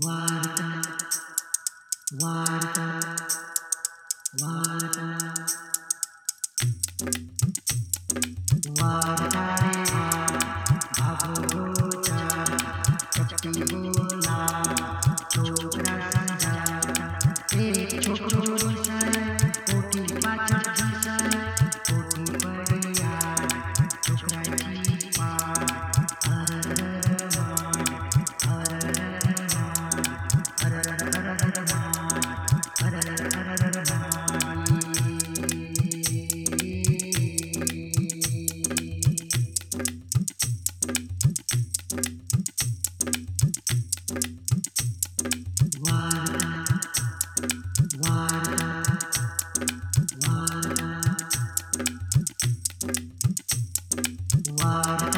guarda, guarda, guarda. Guardare va, bavocha, cattivo la, sopra la, Wow.